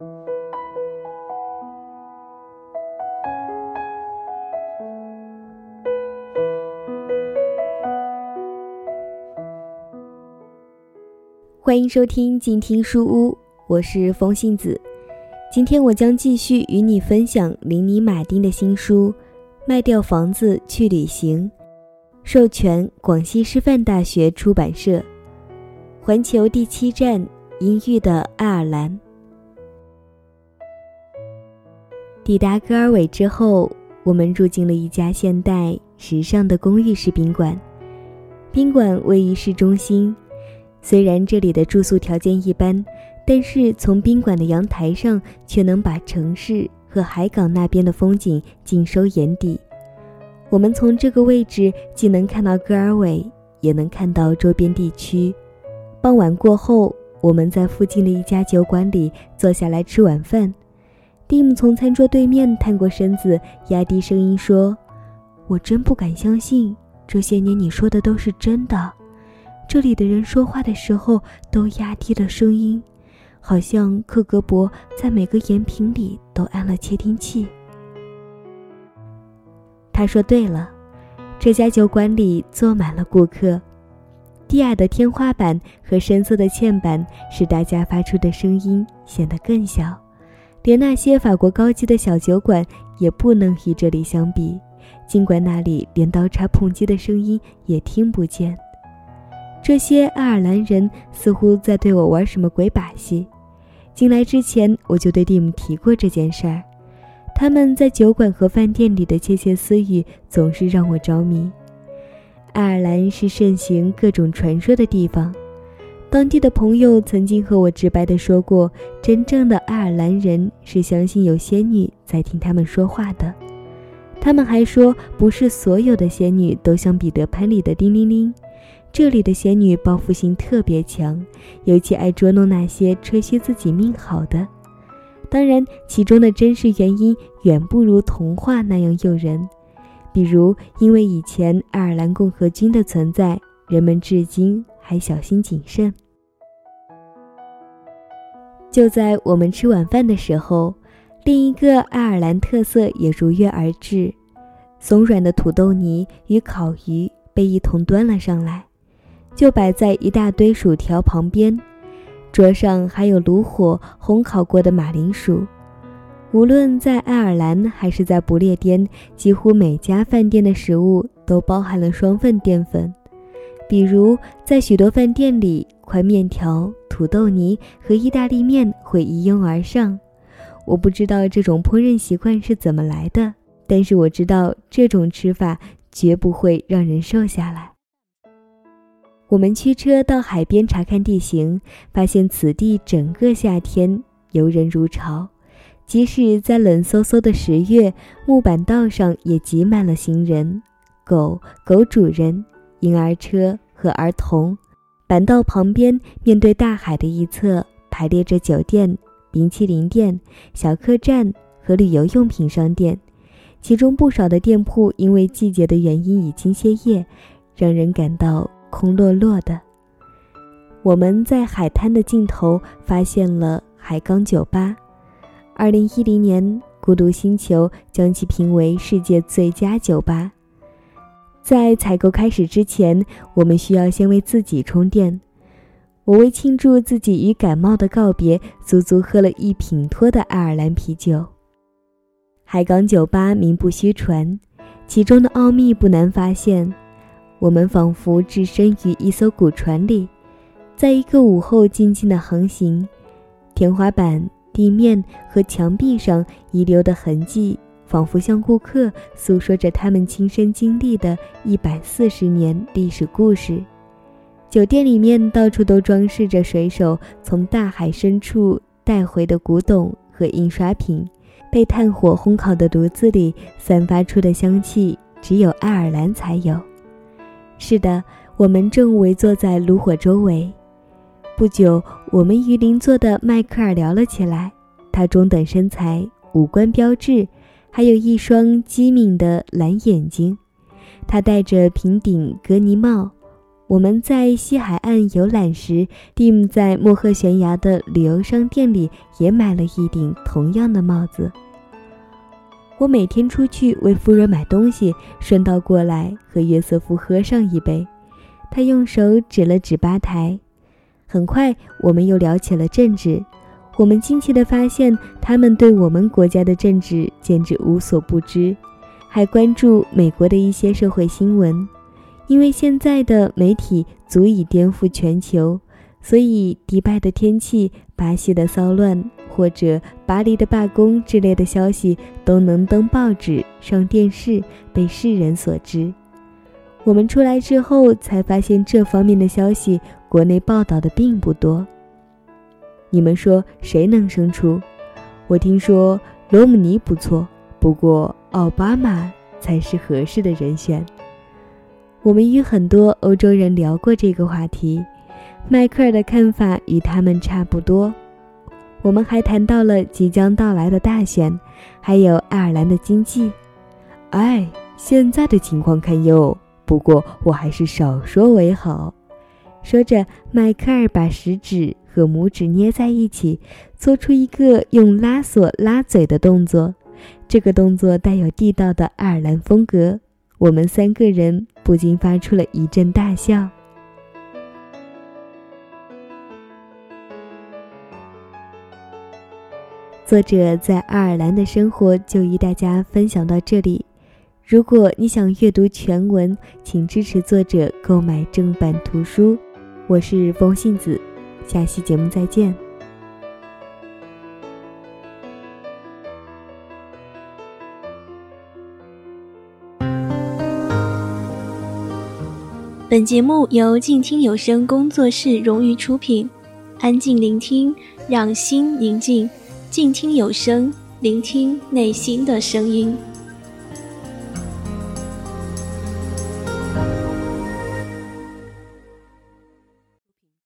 欢迎收听静听书屋，我是风信子。今天我将继续与你分享林尼·马丁的新书《卖掉房子去旅行》，授权广西师范大学出版社。环球第七站，阴郁的爱尔兰。抵达戈尔韦之后，我们住进了一家现代时尚的公寓式宾馆。宾馆位于市中心。虽然这里的住宿条件一般，但是从宾馆的阳台上却能把城市和海港那边的风景尽收眼底。我们从这个位置既能看到戈尔韦，也能看到周边地区。傍晚过后，我们在附近的一家酒馆里坐下来吃晚饭。蒂姆从餐桌对面探过身子，压低声音说：“我真不敢相信，这些年你说的都是真的。”这里的人说话的时候都压低了声音，好像克格勃在每个盐瓶里都安了窃听器。他说：“对了，这家酒馆里坐满了顾客，低矮的天花板和深色的嵌板使大家发出的声音显得更小，连那些法国高级的小酒馆也不能与这里相比，尽管那里连刀叉碰击的声音也听不见。”这些爱尔兰人似乎在对我玩什么鬼把戏。进来之前，我就对蒂姆提过这件事儿。他们在酒馆和饭店里的窃窃私语总是让我着迷。爱尔兰是盛行各种传说的地方。当地的朋友曾经和我直白地说过，真正的爱尔兰人是相信有仙女在听他们说话的。他们还说，不是所有的仙女都像彼得潘里的叮铃铃。这里的仙女报复心特别强，尤其爱捉弄那些吹嘘自己命好的。当然，其中的真实原因远不如童话那样诱人。比如，因为以前爱尔兰共和军的存在，人们至今还小心谨慎。就在我们吃晚饭的时候，另一个爱尔兰特色也如约而至：松软的土豆泥与烤鱼被一同端了上来。就摆在一大堆薯条旁边，桌上还有炉火烘烤过的马铃薯。无论在爱尔兰还是在不列颠，几乎每家饭店的食物都包含了双份淀粉。比如，在许多饭店里，块面条、土豆泥和意大利面会一拥而上。我不知道这种烹饪习惯是怎么来的，但是我知道这种吃法绝不会让人瘦下来。我们驱车到海边查看地形，发现此地整个夏天游人如潮，即使在冷飕飕的十月，木板道上也挤满了行人、狗、狗主人、婴儿车和儿童。板道旁边，面对大海的一侧，排列着酒店、冰淇淋店、小客栈和旅游用品商店，其中不少的店铺因为季节的原因已经歇业，让人感到。空落落的。我们在海滩的尽头发现了海港酒吧。二零一零年，孤独星球将其评为世界最佳酒吧。在采购开始之前，我们需要先为自己充电。我为庆祝自己与感冒的告别，足足喝了一品托的爱尔兰啤酒。海港酒吧名不虚传，其中的奥秘不难发现。我们仿佛置身于一艘古船里，在一个午后静静的航行。天花板、地面和墙壁上遗留的痕迹，仿佛向顾客诉说着他们亲身经历的一百四十年历史故事。酒店里面到处都装饰着水手从大海深处带回的古董和印刷品，被炭火烘烤的炉子里散发出的香气，只有爱尔兰才有。是的，我们正围坐在炉火周围。不久，我们与邻座的迈克尔聊了起来。他中等身材，五官标致，还有一双机敏的蓝眼睛。他戴着平顶格尼帽，我们在西海岸游览时，Dim 在莫赫悬崖的旅游商店里也买了一顶同样的帽子。我每天出去为夫人买东西，顺道过来和约瑟夫喝上一杯。他用手指了指吧台。很快，我们又聊起了政治。我们惊奇地发现，他们对我们国家的政治简直无所不知，还关注美国的一些社会新闻。因为现在的媒体足以颠覆全球，所以迪拜的天气、巴西的骚乱或者巴黎的罢工之类的消息都能登报纸、上电视，被世人所知。我们出来之后才发现，这方面的消息国内报道的并不多。你们说谁能胜出？我听说罗姆尼不错，不过奥巴马才是合适的人选。我们与很多欧洲人聊过这个话题，迈克尔的看法与他们差不多。我们还谈到了即将到来的大选，还有爱尔兰的经济。哎，现在的情况堪忧，不过我还是少说为好。说着，迈克尔把食指和拇指捏在一起，做出一个用拉锁拉嘴的动作。这个动作带有地道的爱尔兰风格。我们三个人不禁发出了一阵大笑。作者在爱尔兰的生活就与大家分享到这里。如果你想阅读全文，请支持作者购买正版图书。我是风信子，下期节目再见。本节目由静听有声工作室荣誉出品，安静聆听，让心宁静，静听有声，聆听内心的声音。